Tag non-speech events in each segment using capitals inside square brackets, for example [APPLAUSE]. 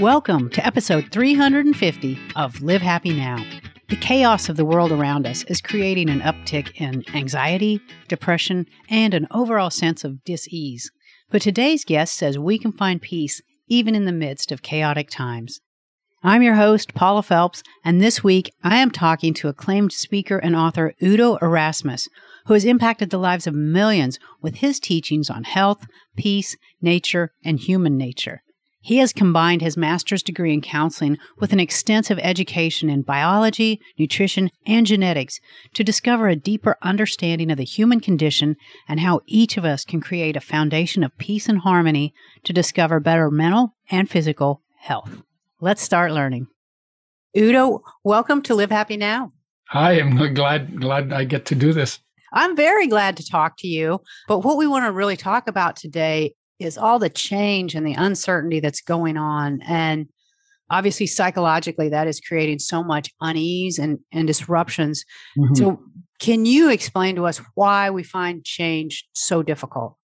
Welcome to episode 350 of Live Happy Now. The chaos of the world around us is creating an uptick in anxiety, depression, and an overall sense of dis-ease. But today's guest says we can find peace even in the midst of chaotic times. I'm your host, Paula Felps, and this week I am talking to acclaimed speaker and author Udo Erasmus, who has impacted the lives of millions with his teachings on health, peace, nature, and human nature. He has combined his master's degree in counseling with an extensive education in biology, nutrition, and genetics to discover a deeper understanding of the human condition and how each of us can create a foundation of peace and harmony to discover better mental and physical health. Let's start learning. Udo, welcome to Live Happy Now. Hi, I'm glad glad I get to do this. I'm very glad to talk to you. But what we want to really talk about today is all the change and the uncertainty that's going on. And obviously, psychologically, that is creating so much unease and, and disruptions. Mm-hmm. So, can you explain to us why we find change so difficult?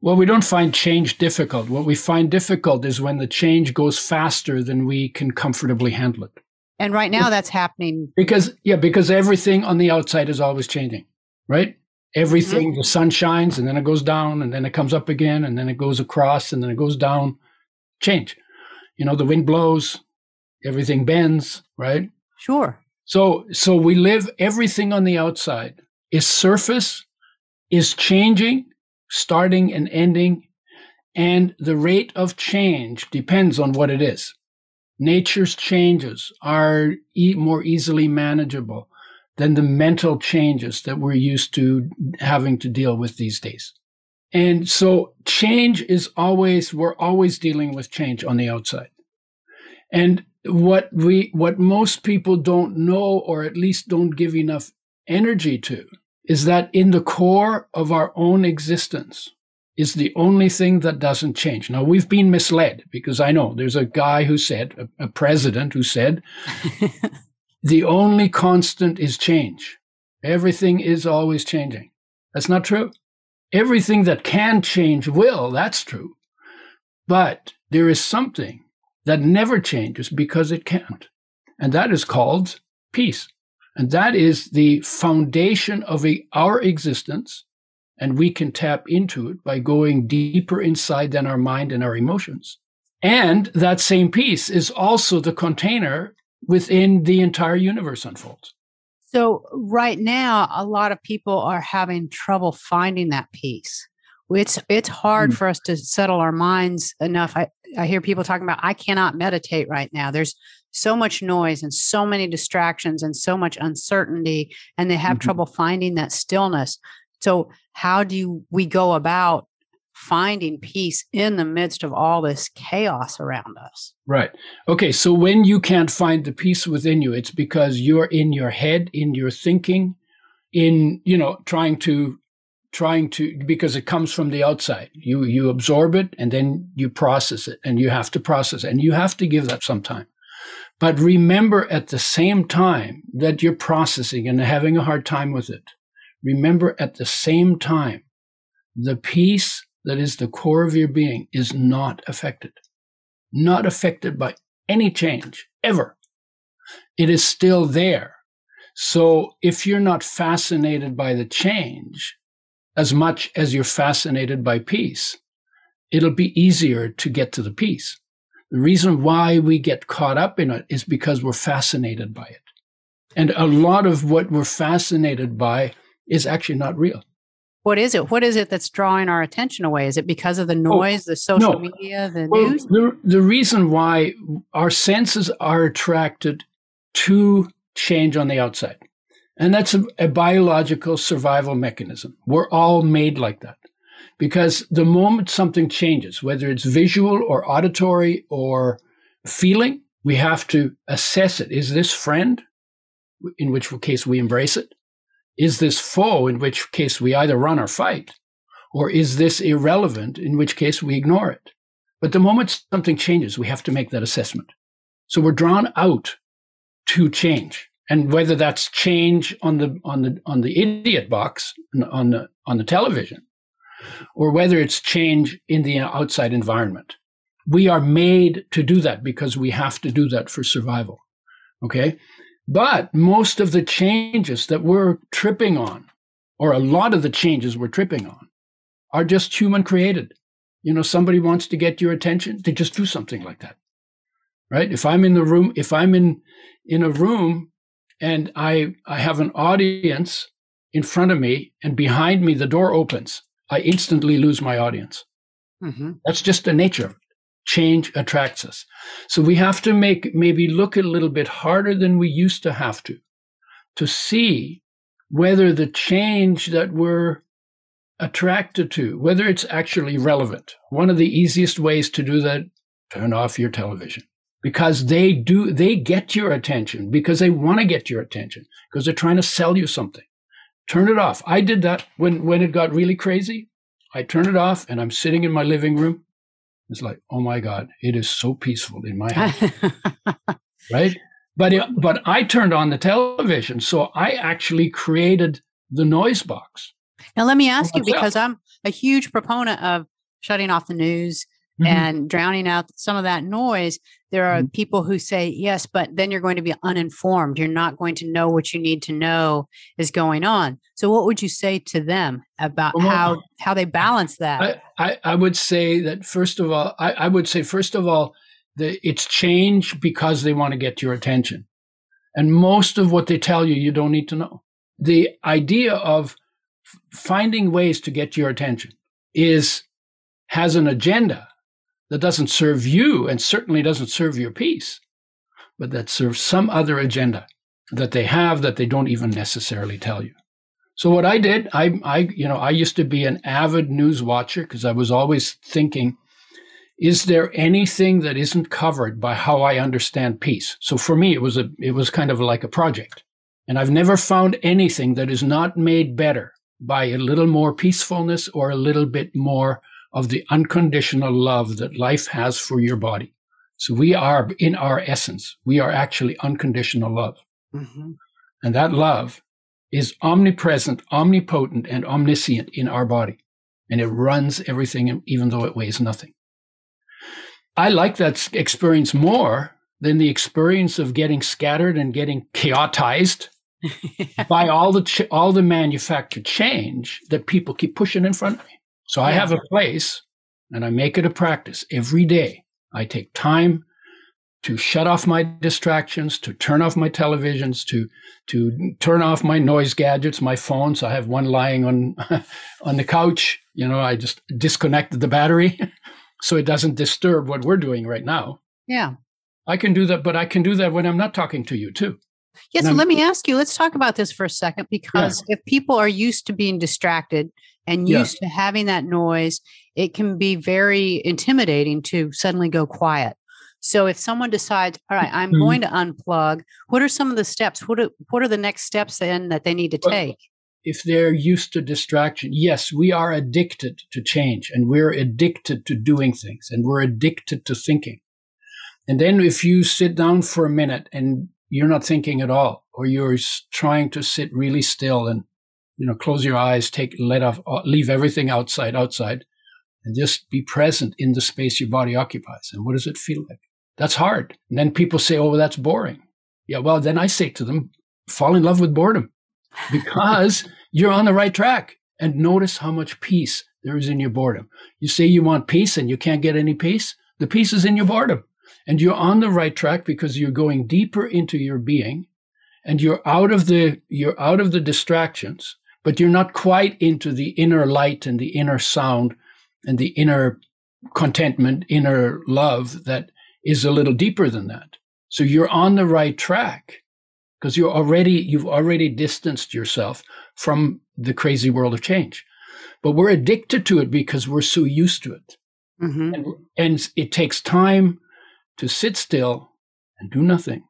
Well, we don't find change difficult. What we find difficult is when the change goes faster than we can comfortably handle it. And right now, that's happening. Because, yeah, because everything on the outside is always changing, right? Everything mm-hmm. the sun shines and then it goes down and then it comes up again and then it goes across and then it goes down. Change. You know the wind blows everything bends right? Sure. So so we live everything on the outside is surface is changing starting and ending and the rate of change depends on what it is. Nature's changes are e- more easily manageable than the mental changes that we're used to having to deal with these days. And so change is always, we're always dealing with change on the outside. And what we, what most people don't know, or at least don't give enough energy to, is that in the core of our own existence is the only thing that doesn't change. Now we've been misled because I know there's a guy who said, a, a president who said, [LAUGHS] the only constant is change. Everything is always changing. That's not true. Everything that can change will, that's true. But there is something that never changes because it can't. And that is called peace. And that is the foundation of a, our existence. And we can tap into it by going deeper inside than our mind and our emotions. And that same peace is also the container within the entire universe unfolds. So, right now, a lot of people are having trouble finding that peace. It's it's hard mm. for us to settle our minds enough. I, I hear people talking about I cannot meditate right now. There's so much noise and so many distractions and so much uncertainty, and they have mm-hmm. trouble finding that stillness. So, how do we go about finding peace in the midst of all this chaos around us. Right. Okay. So when you can't find the peace within you, it's because you're in your head, in your thinking, in, you know, trying to trying to because it comes from the outside you you absorb it and then you process it and you have to process it and you have to give that some time but remember at the same time that you're processing and having a hard time with it remember at the same time the peace that is the core of your being is not affected, not affected by any change ever. It is still there. So if you're not fascinated by the change as much as you're fascinated by peace, it'll be easier to get to the peace. The reason why we get caught up in it is because we're fascinated by it. And a lot of what we're fascinated by is actually not real. What is it? What is it that's drawing our attention away? Is it because of the oh, noise, oh, the social no. media, the well, news? The, the reason why our senses are attracted to change on the outside. And that's a, a biological survival mechanism. We're all made like that. Because the moment something changes, whether it's visual or auditory or feeling, we have to assess it. Is this friend? In which case we embrace it. Is this foe, in which case we either run or fight? Or is this irrelevant, in which case we ignore it? But the moment something changes, we have to make that assessment. So we're drawn out to change. And whether that's change on the on the on the idiot box on the on the television, or whether it's change in the outside environment. we are made to do that because we have to do that for survival. Okay. But most of the changes that we're tripping on, or a lot of the changes we're tripping on, are just human created. You know, somebody wants to get your attention, they just do something like that. Right? If I'm in the room, if I'm in in a room and I I have an audience in front of me and behind me the door opens, I instantly lose my audience. Mm-hmm. That's just the nature of it. Change attracts us. So we have to make maybe look a little bit harder than we used to have to, to see whether the change that we're attracted to, whether it's actually relevant. One of the easiest ways to do that, turn off your television because they do, they get your attention because they want to get your attention because they're trying to sell you something. Turn it off. I did that when, when it got really crazy. I turned it off and I'm sitting in my living room. It's like, oh my God, it is so peaceful in my house. [LAUGHS] right? But it, but I turned on the television, so I actually created the noise box. Now let me ask you because I'm a huge proponent of shutting off the news mm-hmm. and drowning out some of that noise. There are mm-hmm. people who say, yes, but then you're going to be uninformed. You're not going to know what you need to know is going on. So what would you say to them about well, how how they balance that? I, I, I, would say that first of all, I, I would say first of all, that it's change because they want to get your attention. And most of what they tell you, you don't need to know. The idea of finding ways to get your attention is has an agenda that doesn't serve you and certainly doesn't serve your peace, but that serves some other agenda that they have that they don't even necessarily tell you. So what I did, I, I, you know, I used to be an avid news watcher because I was always thinking, is there anything that isn't covered by how I understand peace? So for me, it was a, it was kind of like a project, and I've never found anything that is not made better by a little more peacefulness or a little bit more of the unconditional love that life has for your body. So we are, in our essence, we are actually unconditional love. Mm-hmm. And that love is omnipresent, omnipotent, and omniscient in our body. And it runs everything, even though it weighs nothing. I like that experience more than the experience of getting scattered and getting chaotized [LAUGHS] by all the ch- all the manufactured change that people keep pushing in front of me. So I have a place and I make it a practice every day. I take time to shut off my distractions, to turn off my televisions, to to turn off my noise gadgets, my phones. I have one lying on [LAUGHS] on the couch. You know, I just disconnected the battery [LAUGHS] so it doesn't disturb what we're doing right now. Yeah. I can do that, but I can do that when I'm not talking to you too. Yeah, so let me ask you, let's talk about this for a second because yeah. if people are used to being distracted and used yeah. to having that noise, it can be very intimidating to suddenly go quiet. So if someone decides, all right, I'm mm-hmm. going to unplug, what are some of the steps? What are, what are the next steps then that they need to well, take? If they're used to distraction, yes, we are addicted to change and we're addicted to doing things and we're addicted to thinking. And then if you sit down for a minute and you're not thinking at all, or you're trying to sit really still and, you know, close your eyes, take, let off, uh, leave everything outside, outside, and just be present in the space your body occupies. And what does it feel like? That's hard. And then people say, oh, well, that's boring. Yeah, well, then I say to them, fall in love with boredom [LAUGHS] because you're on the right track. And notice how much peace there is in your boredom. You say you want peace and you can't get any peace. The peace is in your boredom. And you're on the right track because you're going deeper into your being and you're out of the you're out of the distractions, but you're not quite into the inner light and the inner sound and the inner contentment, inner love that is a little deeper than that. So you're on the right track because you're already you've already distanced yourself from the crazy world of change. But we're addicted to it because we're so used to it. Mm-hmm. And, and it takes time to sit still and do nothing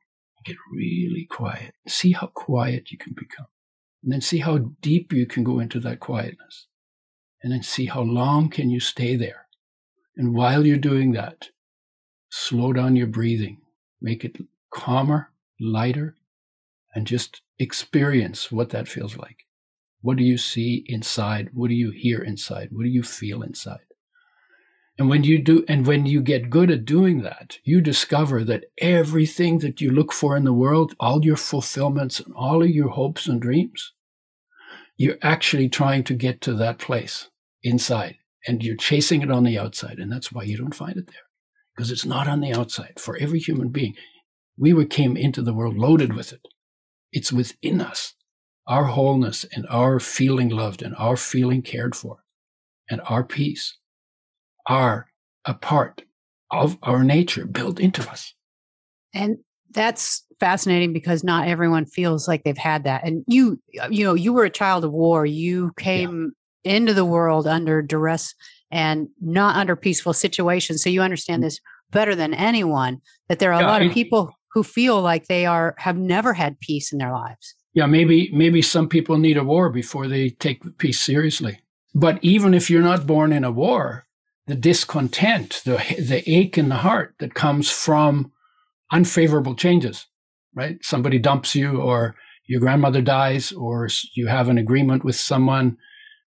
get really quiet. See how quiet you can become. And then see how deep you can go into that quietness. And then see how long can you stay there. And while you're doing that, slow down your breathing, make it calmer, lighter, and just experience what that feels like. What do you see inside? What do you hear inside? What do you feel inside? And when you do, and when you get good at doing that, you discover that everything that you look for in the world, all your fulfillments and all of your hopes and dreams, you're actually trying to get to that place inside and you're chasing it on the outside. And that's why you don't find it there because it's not on the outside for every human being. We were, came into the world loaded with it. It's within us, our wholeness and our feeling loved and our feeling cared for and our peace are a part of our nature built into us. And that's fascinating because not everyone feels like they've had that. And you, you know, you were a child of war. You came yeah. into the world under duress and not under peaceful situations. So you understand mm. this better than anyone that there are yeah, a lot of people who feel like they are have never had peace in their lives. Yeah, maybe maybe some people need a war before they take peace seriously. But even if you're not born in a war, the discontent, the the ache in the heart that comes from unfavorable changes, right? Somebody dumps you, or your grandmother dies, or you have an agreement with someone,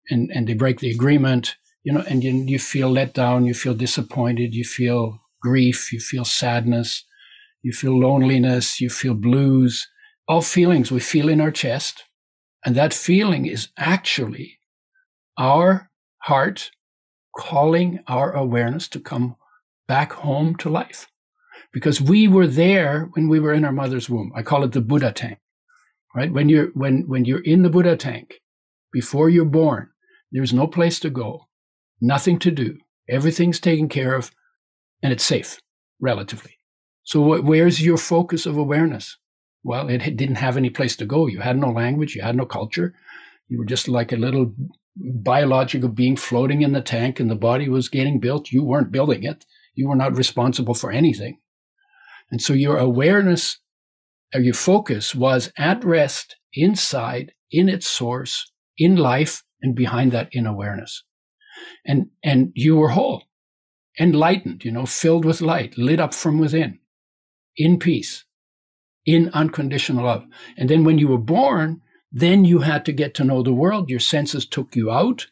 and and they break the agreement, you know, and you, you feel let down, you feel disappointed, you feel grief, you feel sadness, you feel loneliness, you feel blues, all feelings we feel in our chest, and that feeling is actually our heart calling our awareness to come back home to life. Because we were there when we were in our mother's womb. I call it the Buddha tank, right? When you're, when, when you're in the Buddha tank, before you're born, there's no place to go, nothing to do. Everything's taken care of and it's safe, relatively. So where's your focus of awareness? Well, it didn't have any place to go. You had no language. You had no culture. You were just like a little biological being floating in the tank and the body was getting built. You weren't building it. You were not responsible for anything. And so your awareness or your focus was at rest inside, in its source, in life, and behind that in awareness. And, and you were whole, enlightened, you know, filled with light, lit up from within, in peace, in unconditional love. And then when you were born, then you had to get to know the world. Your senses took you out.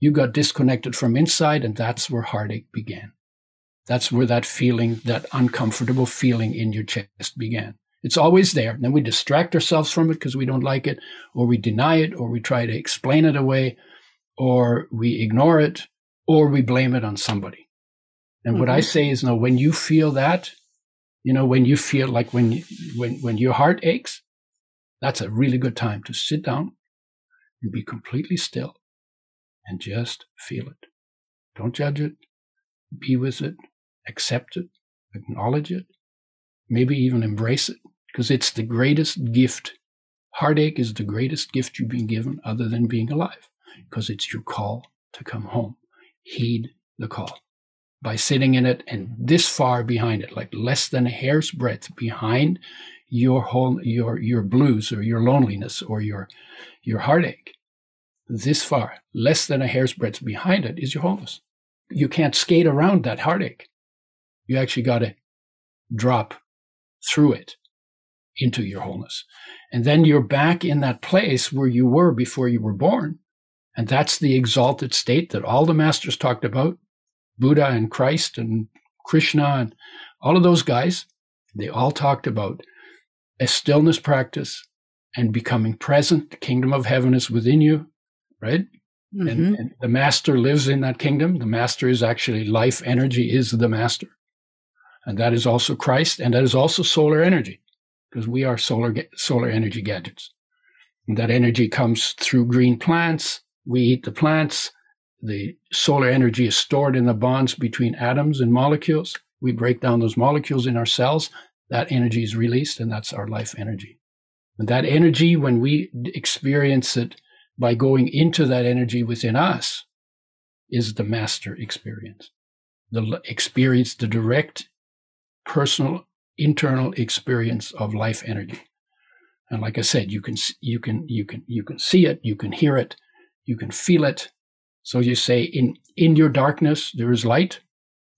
You got disconnected from inside, and that's where heartache began. That's where that feeling, that uncomfortable feeling in your chest began. It's always there. And then we distract ourselves from it because we don't like it, or we deny it, or we try to explain it away, or we ignore it, or we blame it on somebody. And mm-hmm. what I mm-hmm. say is, no, when you feel that, you know, when you feel like when when when your heart aches, that's a really good time to sit down and be completely still and just feel it. Don't judge it. Be with it. Accept it. Acknowledge it. Maybe even embrace it because it's the greatest gift. Heartache is the greatest gift you've been given other than being alive because it's your call to come home. Heed the call by sitting in it and this far behind it, like less than a hair's breadth behind your whole your your blues or your loneliness or your your heartache this far less than a hair's breadth behind it is your wholeness you can't skate around that heartache. You actually got to drop through it into your wholeness. And then you're back in that place where you were before you were born. And that's the exalted state that all the masters talked about. Buddha and christ and krishna and all of those guys they all talked about a stillness practice and becoming present. The kingdom of heaven is within you, right? Mm-hmm. And, and, the master lives in that kingdom. The master is actually life energy, is the master. And that is also Christ, and that is also solar energy, because we are solar, solar energy gadgets. And that energy comes through green plants. We eat the plants. The solar energy is stored in the bonds between atoms and molecules. We break down those molecules in our cells that energy is released, and that's our life energy. And that energy, when we experience it by going into that energy within us, is the master experience. The experience, the direct personal internal experience of life energy. And like I said, you can you can you can you can see it, you can hear it, you can feel it. So you say in in your darkness there is light,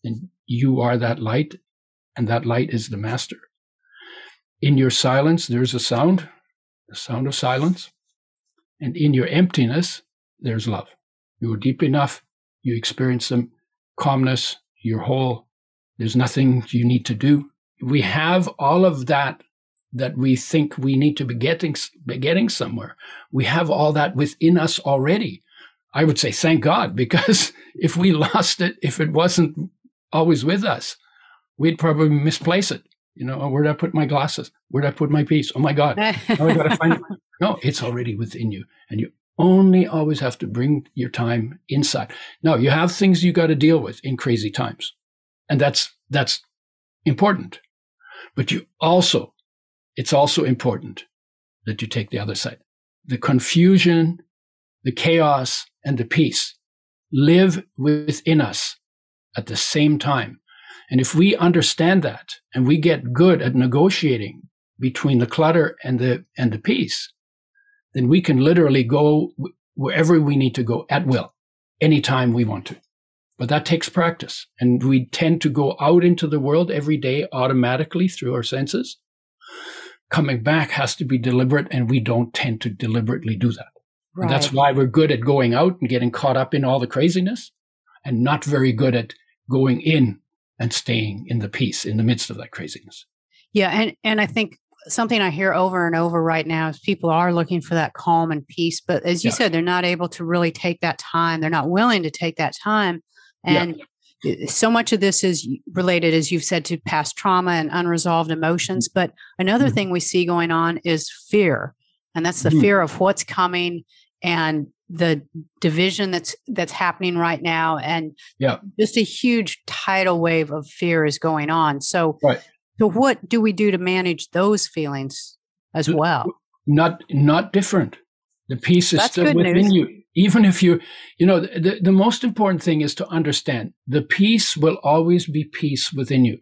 and you are that light, and that light is the master. In your silence, there's a sound, the sound of silence. And in your emptiness, there's love. You are deep enough, you experience them calmness, you're whole. There's nothing you need to do. We have all of that that we think we need to be getting, be getting somewhere. We have all that within us already. I would say thank God, [LAUGHS] because if we lost it, if it wasn't always with us, we'd probably misplace it. You know, oh, where did I put my glasses? Where did I put my peace? Oh my God. [LAUGHS] now I gotta find it. [LAUGHS] No, it's already within you. And you only always have to bring your time inside. Now you have things you got to deal with in crazy times. And that's, that's important. But you also, it's also important that you take the other side. The confusion, the chaos and the peace live within us at the same time. And if we understand that and we get good at negotiating between the clutter and the, and the peace, then we can literally go wherever we need to go at will, anytime we want to. But that takes practice. And we tend to go out into the world every day automatically through our senses. Coming back has to be deliberate, and we don't tend to deliberately do that. Right. that's why we're good at going out and getting caught up in all the craziness and not very good at going in and staying in the peace in the midst of that craziness. Yeah, and and I think something I hear over and over right now is people are looking for that calm and peace, but as you yeah. said, they're not able to really take that time. They're not willing to take that time, and yeah. so much of this is related, as you've said, to past trauma and unresolved emotions. Mm-hmm. But another mm-hmm. thing we see going on is fear, and that's the mm-hmm. fear of what's coming and the division that's that's happening right now and yeah just a huge tidal wave of fear is going on so right. So what do we do to manage those feelings as well? Not not different. The peace is That's still within news. you. Even if you, you know, the, the most important thing is to understand the peace will always be peace within you.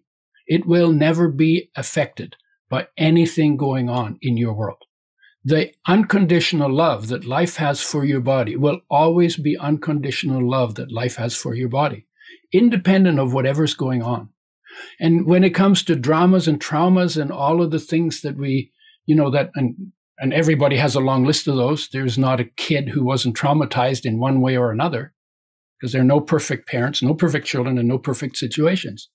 It will never be affected by anything going on in your world. The unconditional love that life has for your body will always be unconditional love that life has for your body, independent of whatever's going on. And when it comes to dramas and traumas and all of the things that we, you know, that, and, and everybody has a long list of those. There's not a kid who wasn't traumatized in one way or another because there are no perfect parents, no perfect children, and no perfect situations.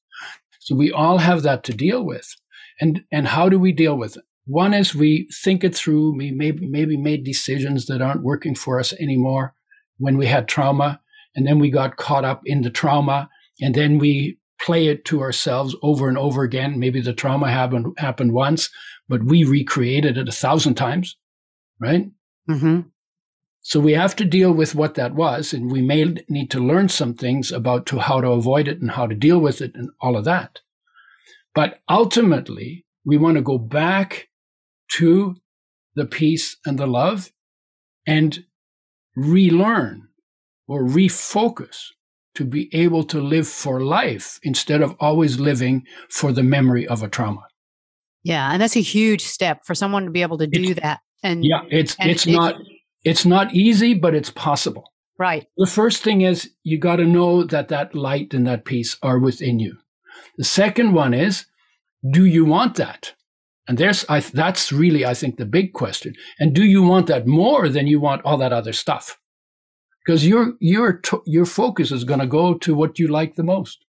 So we all have that to deal with. And, and how do we deal with it? One is we think it through. We maybe, maybe made decisions that aren't working for us anymore when we had trauma. And then we got caught up in the trauma. And then we play it to ourselves over and over again. Maybe the trauma happened happened once, but we recreated it a thousand times, right? Mm-hmm. So we have to deal with what that was, and we may need to learn some things about to how to avoid it and how to deal with it and all of that. But ultimately, we want to go back to the peace and the love and relearn or refocus to be able to live for life instead of always living for the memory of a trauma. Yeah, and that's a huge step for someone to be able to do it's, that. And yeah, it's and it's, not it's not easy, but it's possible. Right. The first thing is you got to know that that light and that peace are within you. The second one is, do you want that? And there's I, that's really I think the big question. And do you want that more than you want all that other stuff? because your your your focus is going to go to what you like the most.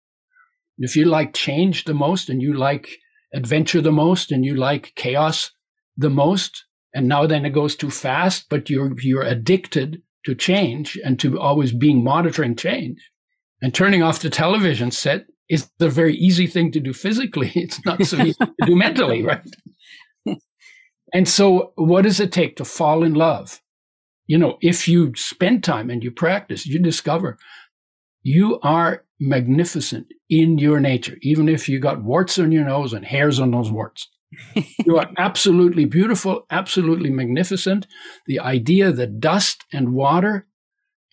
If you like change the most, and you like adventure the most, and you like chaos the most, and now then it goes too fast, but you're you're addicted to change and to always being monitoring change, and turning off the television set is a very easy thing to do physically. [LAUGHS] It's not so easy to do mentally, [LAUGHS] right? And so, what does it take to fall in love? you know, if you spend time and you practice, you discover you are magnificent in your nature, even if you got warts on your nose and hairs on those warts. you are [LAUGHS] absolutely beautiful, absolutely magnificent. The idea that dust and water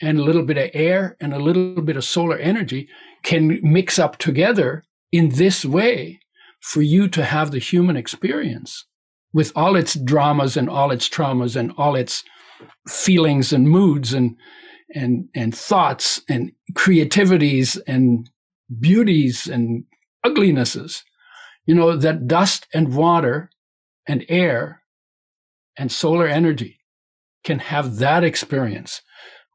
and a little bit of air and a little bit of solar energy can mix up together in this way for you to have the human experience with all its dramas and all its traumas and all its feelings and moods and and and thoughts and creativities and beauties and uglinesses. You know that dust and water and air and solar energy can have that experience.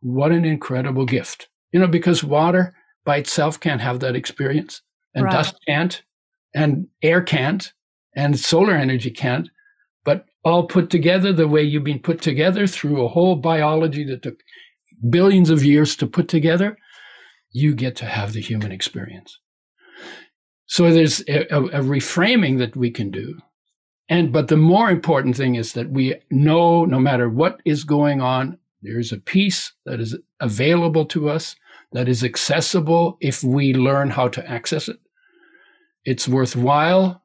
What an incredible gift. You know because water by itself can't have that experience, and Right. dust can't, and air can't, and solar energy can't. But all put together the way you've been put together through a whole biology that took billions of years to put together, you get to have the human experience. So there's a, a, a reframing that we can do. And but the more important thing is that we know no matter what is going on, there's a peace that is available to us, that is accessible if we learn how to access it. It's worthwhile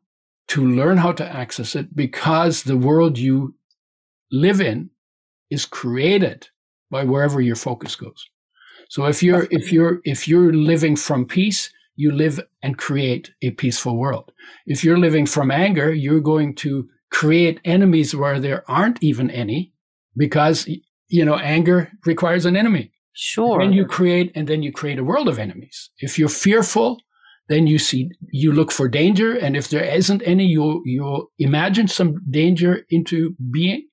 to learn how to access it because the world you live in is created by wherever your focus goes. So if you're if you're if you're living from peace, you live and create a peaceful world. If you're living from anger, you're going to create enemies where there aren't even any because you know anger requires an enemy. Sure. And you create and then you create a world of enemies. If you're fearful, then you see you look for danger and if there isn't any you you'll imagine some danger into being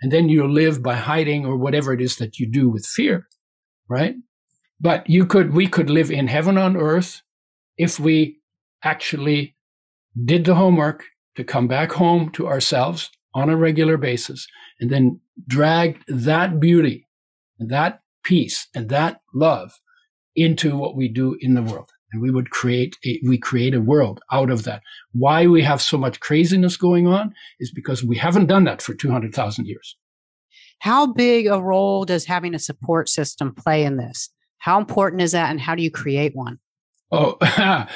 and then you live by hiding or whatever it is that you do with fear right but you could we could live in heaven on earth if we actually did the homework to come back home to ourselves on a regular basis and then drag that beauty that peace and that love into what we do in the world and we would create a we create a world out of that why we have so much craziness going on is because we haven't done that for 200,000 years How big a role does having a support system play in this? How important is that and how do you create one? oh [LAUGHS]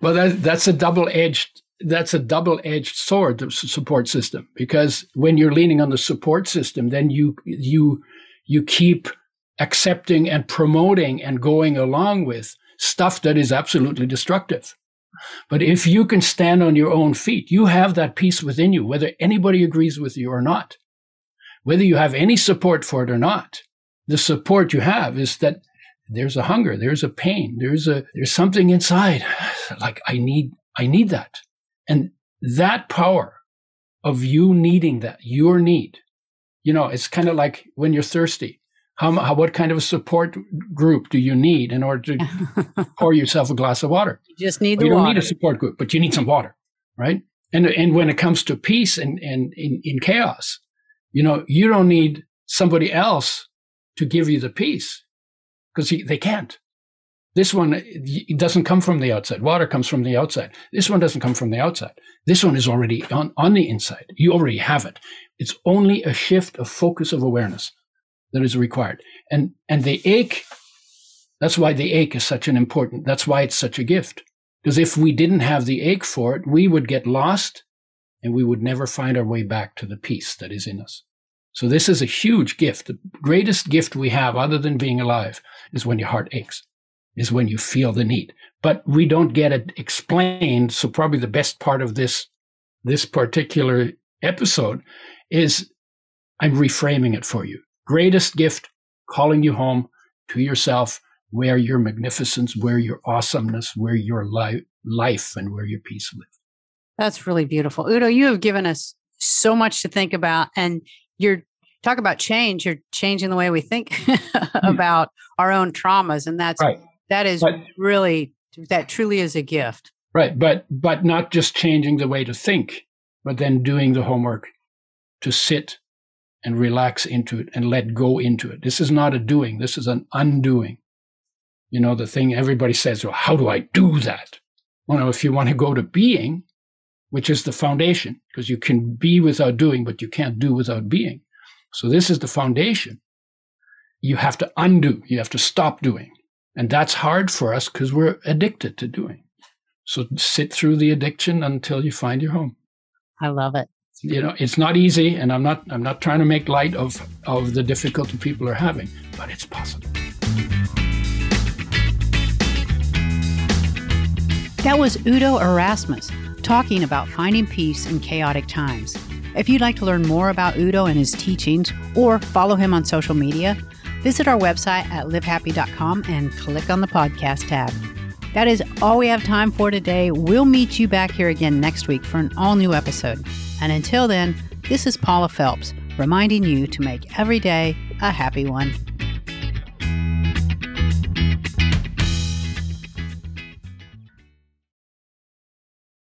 well that, that's a double-edged that's a double-edged sword the support system because when you're leaning on the support system then you you you keep accepting and promoting and going along with stuff that is absolutely destructive. But if you can stand on your own feet you have that peace within you whether anybody agrees with you or not. Whether you have any support for it or not the support you have is that there's a hunger there's a pain there's a there's something inside. [SIGHS] Like i need i need that. And that power of you needing that your need you know it's kind of like when you're thirsty how, how what kind of a support group do you need in order to [LAUGHS] pour yourself a glass of water You just need well, the you don't need a support group, but you need some water, right? And and when it comes to peace and and in, in chaos, you know, you don't need somebody else to give you the peace because they can't. This one it doesn't come from the outside. Water comes from the outside. This one doesn't come from the outside. This one is already on, on the inside. You already have it. It's only a shift of focus of awareness that is required. And and the ache, that's why the ache is such an important, that's why it's such a gift. Because if we didn't have the ache for it, we would get lost and we would never find our way back to the peace that is in us. So this is a huge gift. The greatest gift we have other than being alive is when your heart aches, is when you feel the need. But we don't get it explained. So probably the best part of this, this particular episode is I'm reframing it for you. Greatest gift, calling you home to yourself, where your magnificence, where your awesomeness, where your li- life, and where your peace live. That's really beautiful. Udo, you have given us so much to think about. And you're talk about change, you're changing the way we think [LAUGHS] hmm. about our own traumas. And that's Right. that is But- really that truly is a gift. Right, but but not just changing the way to think, but then doing the homework to sit and relax into it and let go into it. This is not a doing, this is an undoing. You know, the thing everybody says, well, how do I do that? Well, if you want to go to being, which is the foundation, because you can be without doing, but you can't do without being. So this is the foundation. You have to undo, you have to stop doing. And that's hard for us because we're addicted to doing. So sit through the addiction until you find your home. I love it. You know, it's not easy, and I'm not I'm not trying to make light of of the difficulty people are having, but it's possible. That was Udo Erasmus talking about finding peace in chaotic times. If you'd like to learn more about Udo and his teachings or follow him on social media, visit our website at livehappy.com and click on the podcast tab. That is all we have time for today. We'll meet you back here again next week for an all new episode. And until then, this is Paula Felps reminding you to make every day a happy one.